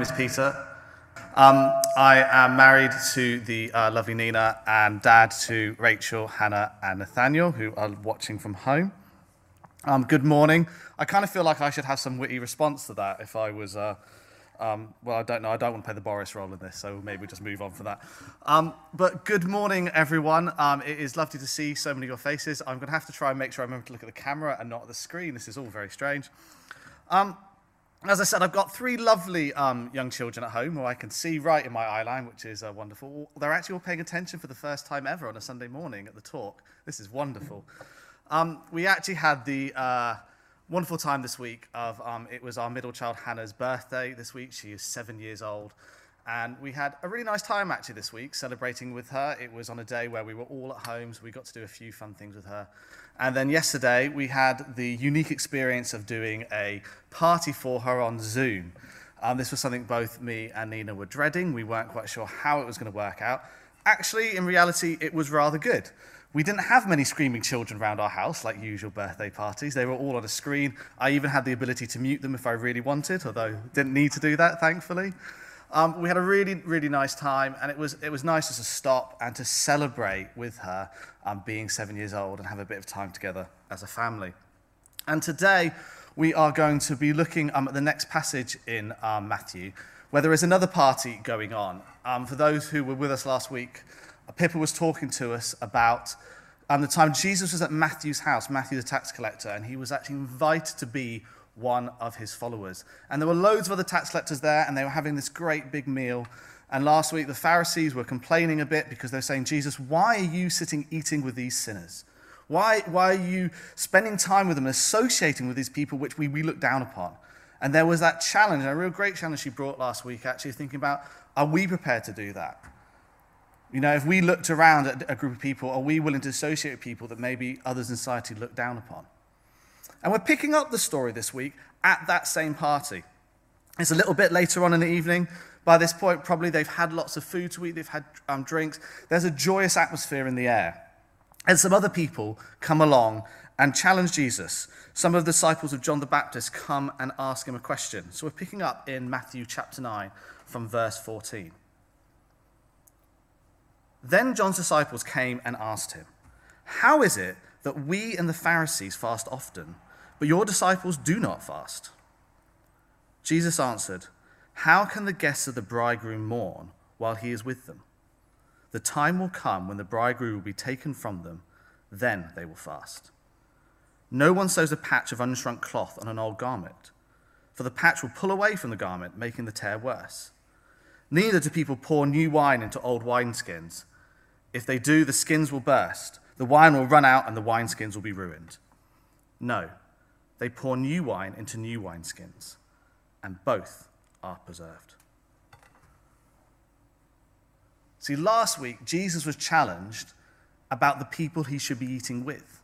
name is Peter. Um, I am married to the uh, lovely Nina and dad to Rachel, Hannah, and Nathaniel, who are watching from home. Um, good morning. I kind of feel like I should have some witty response to that if I was. Uh, um, well, I don't know. I don't want to play the Boris role in this, so maybe we just move on for that. Um, but good morning, everyone. Um, it is lovely to see so many of your faces. I'm going to have to try and make sure I remember to look at the camera and not at the screen. This is all very strange. As I said, I've got three lovely um, young children at home who I can see right in my eye line, which is uh, wonderful. They're actually all paying attention for the first time ever on a Sunday morning at the talk. This is wonderful. Um, we actually had the uh, wonderful time this week of um, it was our middle child Hannah's birthday this week. She is seven years old. And we had a really nice time actually this week celebrating with her. It was on a day where we were all at home, so we got to do a few fun things with her. And then yesterday we had the unique experience of doing a party for her on Zoom. Um, this was something both me and Nina were dreading. We weren't quite sure how it was going to work out. Actually, in reality, it was rather good. We didn't have many screaming children around our house like usual birthday parties. They were all on a screen. I even had the ability to mute them if I really wanted, although didn't need to do that, thankfully. Um, we had a really, really nice time, and it was, it was nice just to stop and to celebrate with her um, being seven years old and have a bit of time together as a family. And today, we are going to be looking um, at the next passage in um, Matthew, where there is another party going on. Um, for those who were with us last week, Pippa was talking to us about um, the time Jesus was at Matthew's house, Matthew the tax collector, and he was actually invited to be one of his followers. And there were loads of other tax collectors there, and they were having this great big meal. And last week, the Pharisees were complaining a bit because they're saying, Jesus, why are you sitting eating with these sinners? Why, why are you spending time with them, associating with these people which we, we look down upon? And there was that challenge, a real great challenge she brought last week, actually, thinking about, are we prepared to do that? You know, if we looked around at a group of people, are we willing to associate with people that maybe others in society look down upon? And we're picking up the story this week at that same party. It's a little bit later on in the evening. By this point, probably they've had lots of food to eat, they've had um, drinks. There's a joyous atmosphere in the air. And some other people come along and challenge Jesus. Some of the disciples of John the Baptist come and ask him a question. So we're picking up in Matthew chapter 9 from verse 14. Then John's disciples came and asked him, How is it that we and the Pharisees fast often, but your disciples do not fast? Jesus answered, How can the guests of the bridegroom mourn while he is with them? The time will come when the bridegroom will be taken from them, then they will fast. No one sews a patch of unshrunk cloth on an old garment, for the patch will pull away from the garment, making the tear worse. Neither do people pour new wine into old wineskins. If they do, the skins will burst, the wine will run out, and the wineskins will be ruined. No, they pour new wine into new wineskins, and both are preserved. See, last week, Jesus was challenged about the people he should be eating with.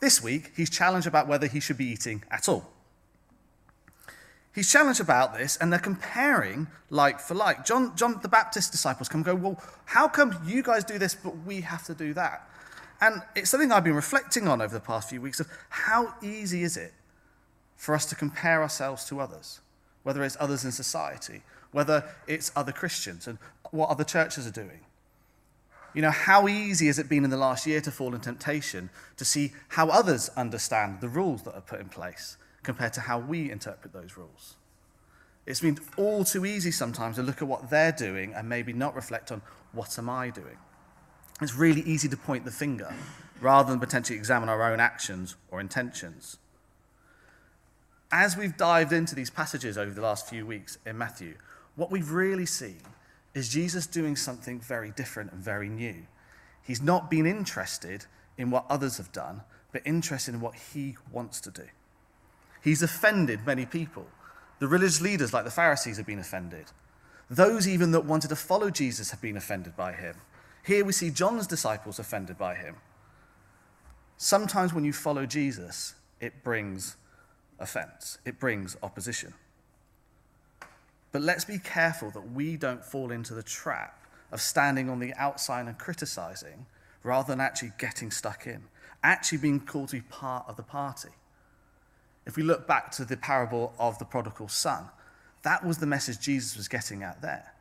This week, he's challenged about whether he should be eating at all. He's challenged about this, and they're comparing like for like. John, John the Baptist disciples come and go, Well, how come you guys do this, but we have to do that? And it's something I've been reflecting on over the past few weeks of how easy is it for us to compare ourselves to others, whether it's others in society, whether it's other Christians, and what other churches are doing. You know, how easy has it been in the last year to fall in temptation to see how others understand the rules that are put in place? compared to how we interpret those rules. It's been all too easy sometimes to look at what they're doing and maybe not reflect on what am I doing. It's really easy to point the finger rather than potentially examine our own actions or intentions. As we've dived into these passages over the last few weeks in Matthew, what we've really seen is Jesus doing something very different and very new. He's not been interested in what others have done, but interested in what he wants to do. He's offended many people. The religious leaders, like the Pharisees, have been offended. Those even that wanted to follow Jesus have been offended by him. Here we see John's disciples offended by him. Sometimes when you follow Jesus, it brings offense, it brings opposition. But let's be careful that we don't fall into the trap of standing on the outside and criticizing rather than actually getting stuck in, actually being called to be part of the party. If we look back to the parable of the prodigal son, That was the message Jesus was getting at there.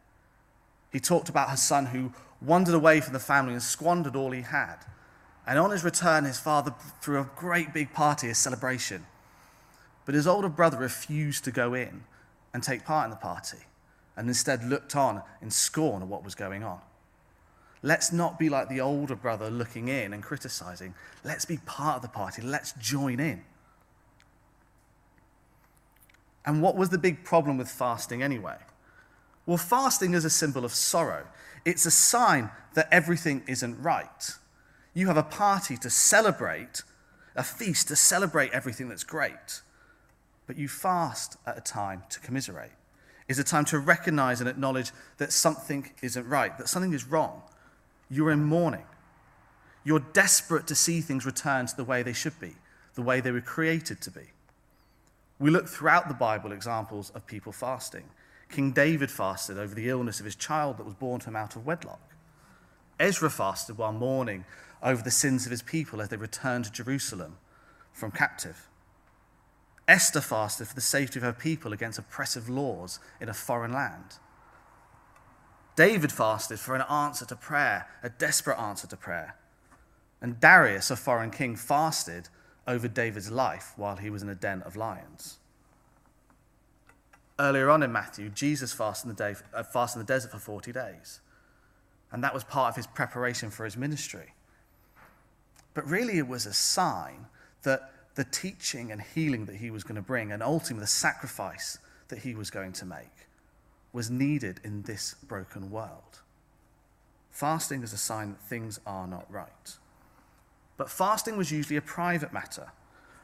He talked about his son who wandered away from the family and squandered all he had. And on his return, his father threw a great big party, a celebration. But his older brother refused to go in and take part in the party and instead looked on in scorn at what was going on. Let's not be like the older brother looking in and criticizing. Let's be part of the party. Let's join in. And what was the big problem with fasting anyway? Well, fasting is a symbol of sorrow. It's a sign that everything isn't right. You have a party to celebrate, a feast to celebrate everything that's great. But you fast at a time to commiserate. It's a time to recognize and acknowledge that something isn't right, that something is wrong. You're in mourning. You're desperate to see things return to the way they should be, the way they were created to be. We look throughout the Bible examples of people fasting. King David fasted over the illness of his child that was born to him out of wedlock. Ezra fasted while mourning over the sins of his people as they returned to Jerusalem from captive. Esther fasted for the safety of her people against oppressive laws in a foreign land. David fasted for an answer to prayer, a desperate answer to prayer. And Darius, a foreign king, fasted over David's life while he was in a den of lions. Earlier on in Matthew, Jesus fasted in the, day, uh, fasted in the desert for 40 days. And that was part of his preparation for his ministry. But really, it was a sign that the teaching and healing that he was going to bring, and ultimately the sacrifice that he was going to make, was needed in this broken world. Fasting is a sign that things are not right. But fasting was usually a private matter.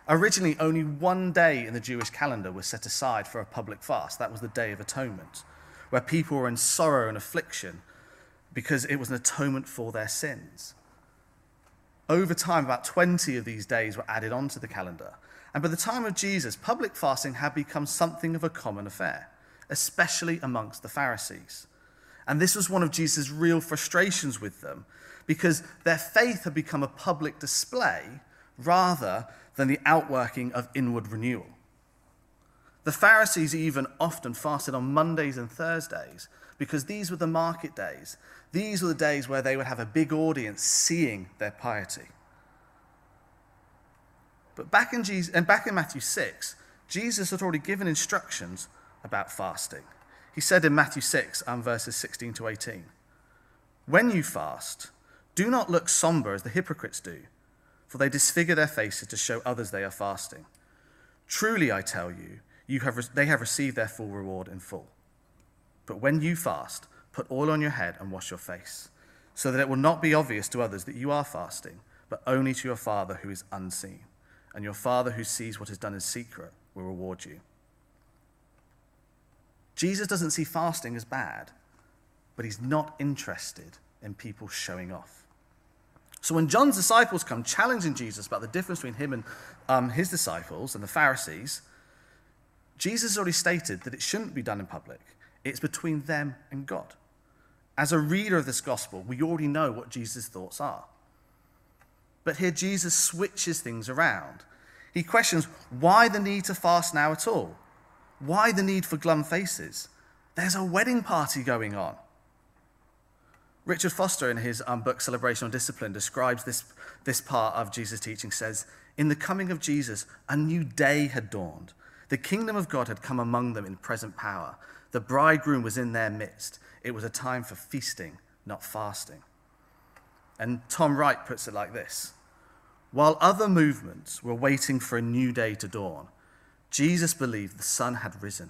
Originally, only one day in the Jewish calendar was set aside for a public fast. That was the Day of Atonement, where people were in sorrow and affliction because it was an atonement for their sins. Over time, about 20 of these days were added onto the calendar. And by the time of Jesus, public fasting had become something of a common affair, especially amongst the Pharisees. And this was one of Jesus' real frustrations with them because their faith had become a public display rather than the outworking of inward renewal. The Pharisees even often fasted on Mondays and Thursdays because these were the market days. These were the days where they would have a big audience seeing their piety. But back in, Jesus, and back in Matthew 6, Jesus had already given instructions about fasting. He said in Matthew 6, um, verses 16 to 18, When you fast, do not look somber as the hypocrites do, for they disfigure their faces to show others they are fasting. Truly, I tell you, you have they have received their full reward in full. But when you fast, put oil on your head and wash your face, so that it will not be obvious to others that you are fasting, but only to your Father who is unseen. And your Father who sees what is done in secret will reward you. Jesus doesn't see fasting as bad, but he's not interested in people showing off. So when John's disciples come challenging Jesus about the difference between him and um, his disciples and the Pharisees, Jesus already stated that it shouldn't be done in public. It's between them and God. As a reader of this gospel, we already know what Jesus' thoughts are. But here Jesus switches things around. He questions why the need to fast now at all? Why the need for glum faces? There's a wedding party going on. Richard Foster, in his um, book Celebration on Discipline, describes this, this part of Jesus' teaching, says, In the coming of Jesus, a new day had dawned. The kingdom of God had come among them in present power. The bridegroom was in their midst. It was a time for feasting, not fasting. And Tom Wright puts it like this While other movements were waiting for a new day to dawn, Jesus believed the sun had risen.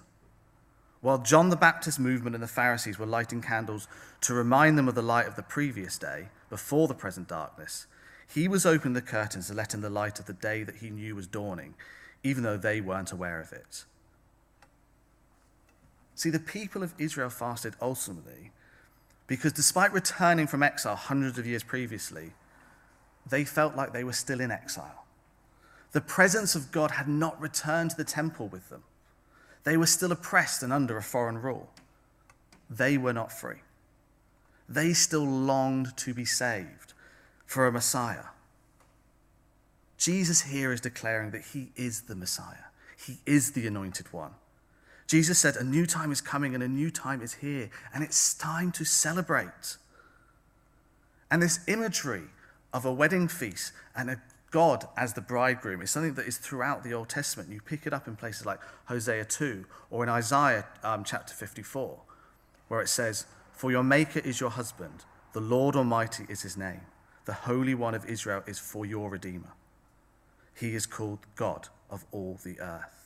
While John the Baptist movement and the Pharisees were lighting candles to remind them of the light of the previous day, before the present darkness, he was opening the curtains to let in the light of the day that he knew was dawning, even though they weren't aware of it. See, the people of Israel fasted ultimately because despite returning from exile hundreds of years previously, they felt like they were still in exile. The presence of God had not returned to the temple with them. They were still oppressed and under a foreign rule. They were not free. They still longed to be saved for a Messiah. Jesus here is declaring that he is the Messiah, he is the anointed one. Jesus said, A new time is coming and a new time is here, and it's time to celebrate. And this imagery of a wedding feast and a God as the bridegroom is something that is throughout the Old Testament. You pick it up in places like Hosea 2 or in Isaiah um, chapter 54, where it says, For your Maker is your husband, the Lord Almighty is his name, the Holy One of Israel is for your Redeemer. He is called God of all the earth.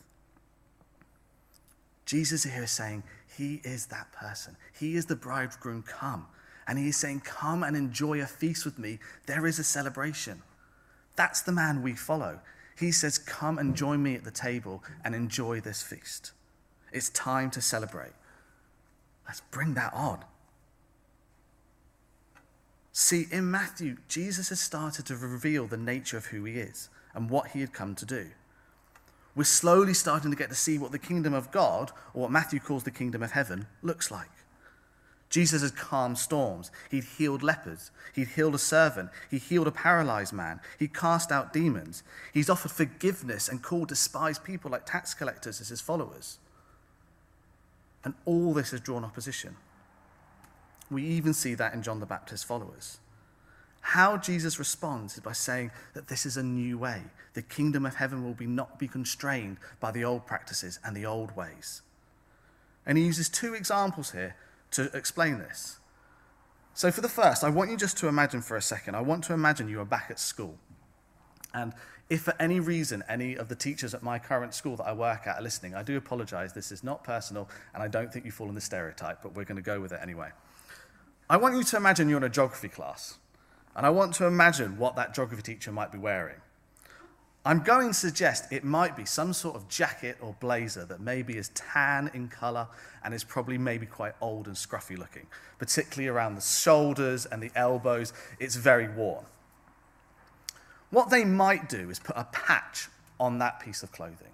Jesus here is saying, He is that person. He is the bridegroom come. And he is saying, Come and enjoy a feast with me. There is a celebration. That's the man we follow. He says, Come and join me at the table and enjoy this feast. It's time to celebrate. Let's bring that on. See, in Matthew, Jesus has started to reveal the nature of who he is and what he had come to do. We're slowly starting to get to see what the kingdom of God, or what Matthew calls the kingdom of heaven, looks like. Jesus has calmed storms. He'd healed lepers. He'd healed a servant. He healed a paralyzed man. He cast out demons. He's offered forgiveness and called despised people like tax collectors as his followers. And all this has drawn opposition. We even see that in John the Baptist's followers. How Jesus responds is by saying that this is a new way. The kingdom of heaven will be not be constrained by the old practices and the old ways. And he uses two examples here to explain this. So, for the first, I want you just to imagine for a second, I want to imagine you are back at school. And if for any reason any of the teachers at my current school that I work at are listening, I do apologize. This is not personal, and I don't think you fall in the stereotype, but we're going to go with it anyway. I want you to imagine you're in a geography class, and I want to imagine what that geography teacher might be wearing. I'm going to suggest it might be some sort of jacket or blazer that maybe is tan in colour and is probably maybe quite old and scruffy looking, particularly around the shoulders and the elbows. It's very worn. What they might do is put a patch on that piece of clothing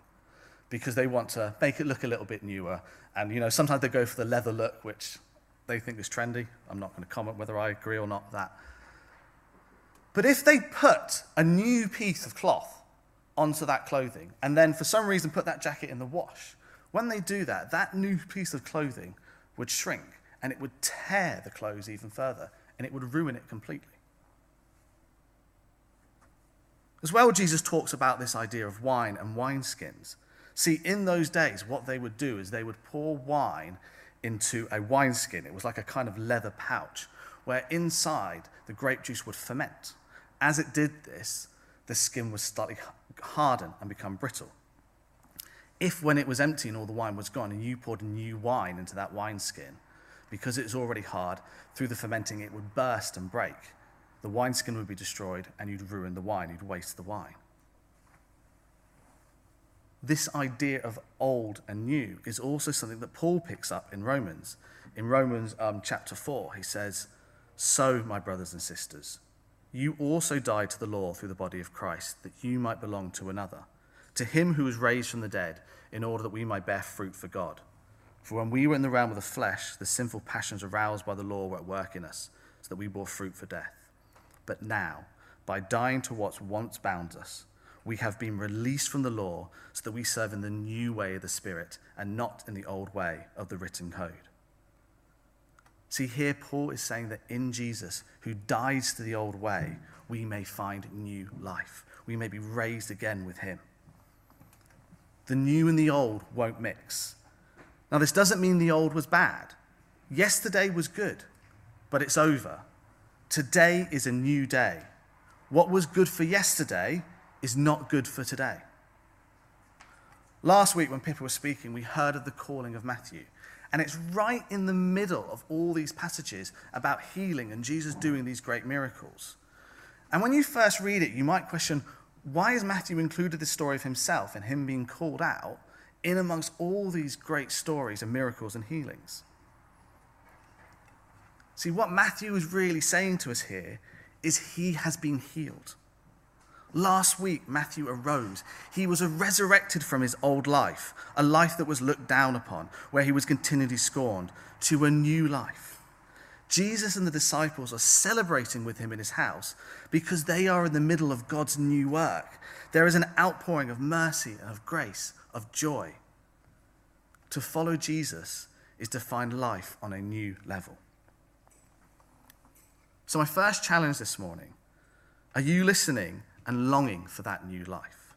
because they want to make it look a little bit newer. And, you know, sometimes they go for the leather look, which they think is trendy. I'm not going to comment whether I agree or not with that. But if they put a new piece of cloth onto that clothing and then for some reason put that jacket in the wash, when they do that, that new piece of clothing would shrink and it would tear the clothes even further and it would ruin it completely. As well, Jesus talks about this idea of wine and wineskins. See, in those days, what they would do is they would pour wine into a wineskin. It was like a kind of leather pouch where inside the grape juice would ferment. As it did this, the skin was slightly harden and become brittle. If, when it was empty and all the wine was gone, and you poured new wine into that wineskin, because it's already hard, through the fermenting it would burst and break. The wineskin would be destroyed, and you'd ruin the wine, you'd waste the wine. This idea of old and new is also something that Paul picks up in Romans. In Romans um, chapter 4, he says, So, my brothers and sisters, you also died to the law through the body of Christ, that you might belong to another, to him who was raised from the dead, in order that we might bear fruit for God. For when we were in the realm of the flesh, the sinful passions aroused by the law were at work in us, so that we bore fruit for death. But now, by dying to what once bound us, we have been released from the law, so that we serve in the new way of the Spirit, and not in the old way of the written code. See, here Paul is saying that in Jesus, who dies to the old way, we may find new life. We may be raised again with him. The new and the old won't mix. Now, this doesn't mean the old was bad. Yesterday was good, but it's over. Today is a new day. What was good for yesterday is not good for today. Last week, when people were speaking, we heard of the calling of Matthew. And it's right in the middle of all these passages about healing and Jesus doing these great miracles. And when you first read it, you might question why has Matthew included this story of himself and him being called out in amongst all these great stories and miracles and healings? See, what Matthew is really saying to us here is he has been healed. Last week, Matthew arose. He was resurrected from his old life, a life that was looked down upon, where he was continually scorned, to a new life. Jesus and the disciples are celebrating with him in his house because they are in the middle of God's new work. There is an outpouring of mercy and of grace, of joy. To follow Jesus is to find life on a new level. So, my first challenge this morning are you listening and longing for that new life?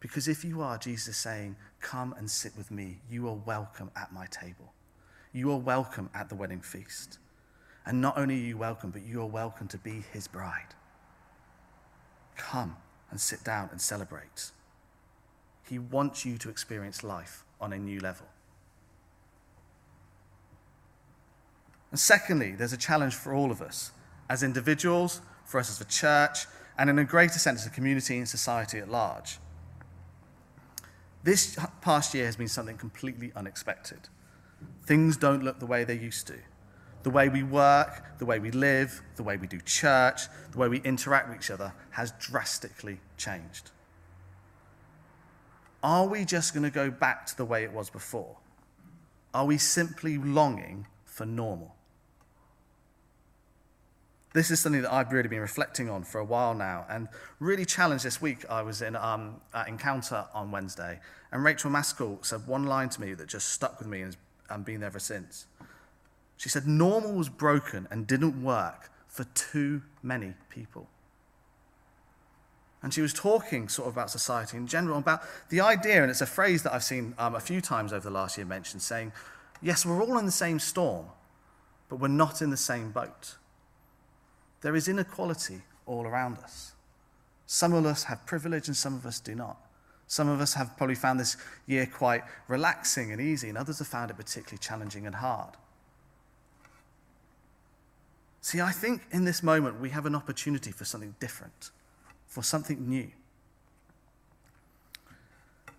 Because if you are, Jesus is saying, Come and sit with me. You are welcome at my table. You are welcome at the wedding feast. And not only are you welcome, but you are welcome to be his bride. Come and sit down and celebrate. He wants you to experience life on a new level. And secondly, there's a challenge for all of us as individuals, for us as a church, and in a greater sense a community and society at large. This past year has been something completely unexpected. Things don't look the way they used to. The way we work, the way we live, the way we do church, the way we interact with each other has drastically changed. Are we just going to go back to the way it was before? Are we simply longing for normal? This is something that I've really been reflecting on for a while now and really challenged this week. I was in um, Encounter on Wednesday, and Rachel Maskell said one line to me that just stuck with me and has been there ever since. She said, Normal was broken and didn't work for too many people. And she was talking sort of about society in general, about the idea, and it's a phrase that I've seen um, a few times over the last year mentioned, saying, Yes, we're all in the same storm, but we're not in the same boat. There is inequality all around us. Some of us have privilege and some of us do not. Some of us have probably found this year quite relaxing and easy, and others have found it particularly challenging and hard. See, I think in this moment we have an opportunity for something different, for something new.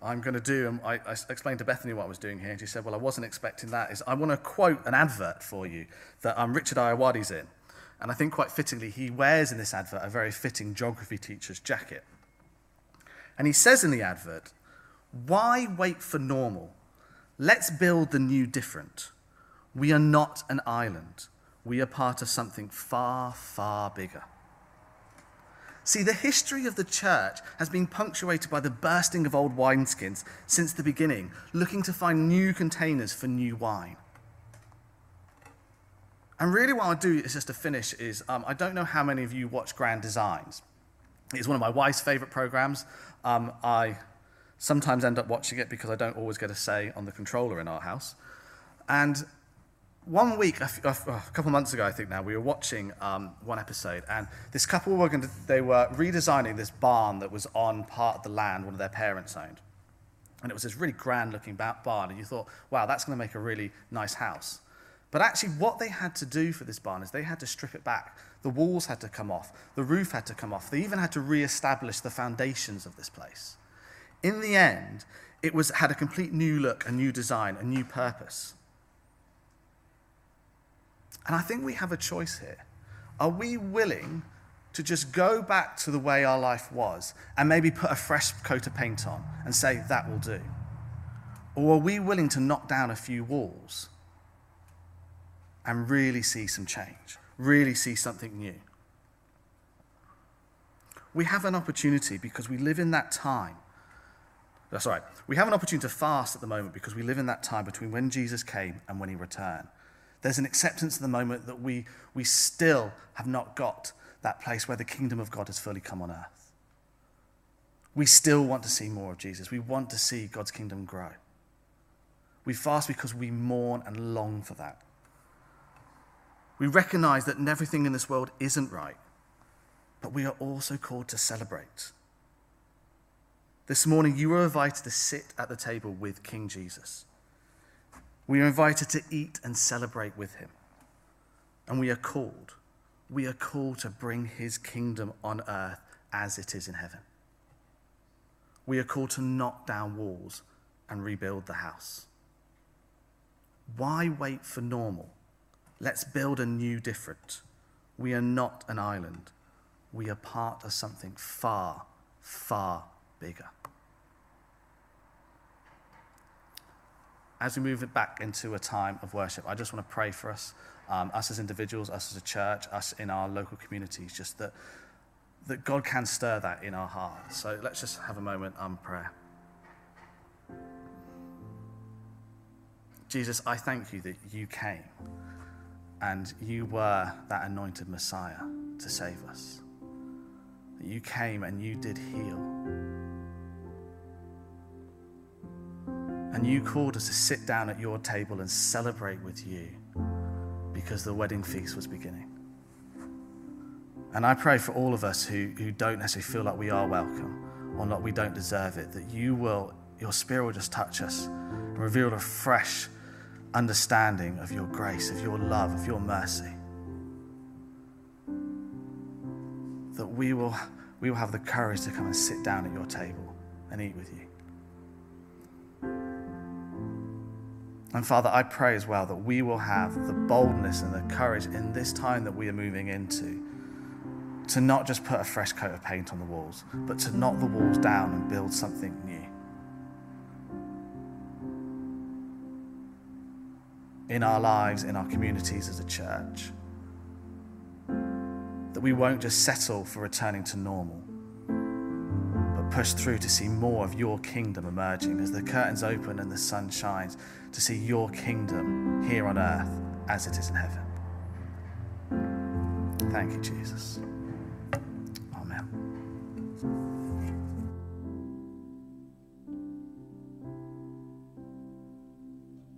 I'm going to do, um, I, I, explained to Bethany what I was doing here, and she said, Well, I wasn't expecting that. Is I want to quote an advert for you that um, Richard Ayoade's in. And I think quite fittingly, he wears in this advert a very fitting geography teacher's jacket. And he says in the advert, Why wait for normal? Let's build the new different. We are not an island. We are part of something far, far bigger. See, the history of the church has been punctuated by the bursting of old wineskins since the beginning, looking to find new containers for new wine. And really, what I'll do is just to finish is um, I don't know how many of you watch Grand Designs. It's one of my wife's favorite programs. Um, I sometimes end up watching it because I don't always get a say on the controller in our house. And one week, a, couple months ago, I think now, we were watching um, one episode, and this couple were going to, they were redesigning this barn that was on part of the land one of their parents owned. And it was this really grand looking barn, and you thought, wow, that's going to make a really nice house. But actually, what they had to do for this barn is they had to strip it back. The walls had to come off, the roof had to come off. They even had to re establish the foundations of this place. In the end, it was, had a complete new look, a new design, a new purpose. And I think we have a choice here. Are we willing to just go back to the way our life was and maybe put a fresh coat of paint on and say, that will do? Or are we willing to knock down a few walls and really see some change, really see something new. We have an opportunity because we live in that time. That's right. We have an opportunity to fast at the moment because we live in that time between when Jesus came and when he returned. There's an acceptance in the moment that we, we still have not got that place where the kingdom of God has fully come on earth. We still want to see more of Jesus. We want to see God's kingdom grow. We fast because we mourn and long for that. We recognize that everything in this world isn't right, but we are also called to celebrate. This morning, you are invited to sit at the table with King Jesus. We are invited to eat and celebrate with him. And we are called, we are called to bring his kingdom on earth as it is in heaven. We are called to knock down walls and rebuild the house. Why wait for normal? Let's build a new different. We are not an island. We are part of something far, far bigger. As we move it back into a time of worship, I just want to pray for us, um, us as individuals, us as a church, us in our local communities, just that, that God can stir that in our hearts. So let's just have a moment on um, prayer. Jesus, I thank you that you came and you were that anointed Messiah to save us. You came and you did heal. And you called us to sit down at your table and celebrate with you because the wedding feast was beginning. And I pray for all of us who, who don't necessarily feel like we are welcome or not we don't deserve it, that you will, your spirit will just touch us and reveal a fresh understanding of your grace, of your love, of your mercy. That we will, we will have the courage to come and sit down at your table and eat with you. And Father, I pray as well that we will have the boldness and the courage in this time that we are moving into to not just put a fresh coat of paint on the walls, but to knock the walls down and build something new. In our lives, in our communities as a church. That we won't just settle for returning to normal, but push through to see more of your kingdom emerging as the curtains open and the sun shines, to see your kingdom here on earth as it is in heaven. Thank you, Jesus. Amen.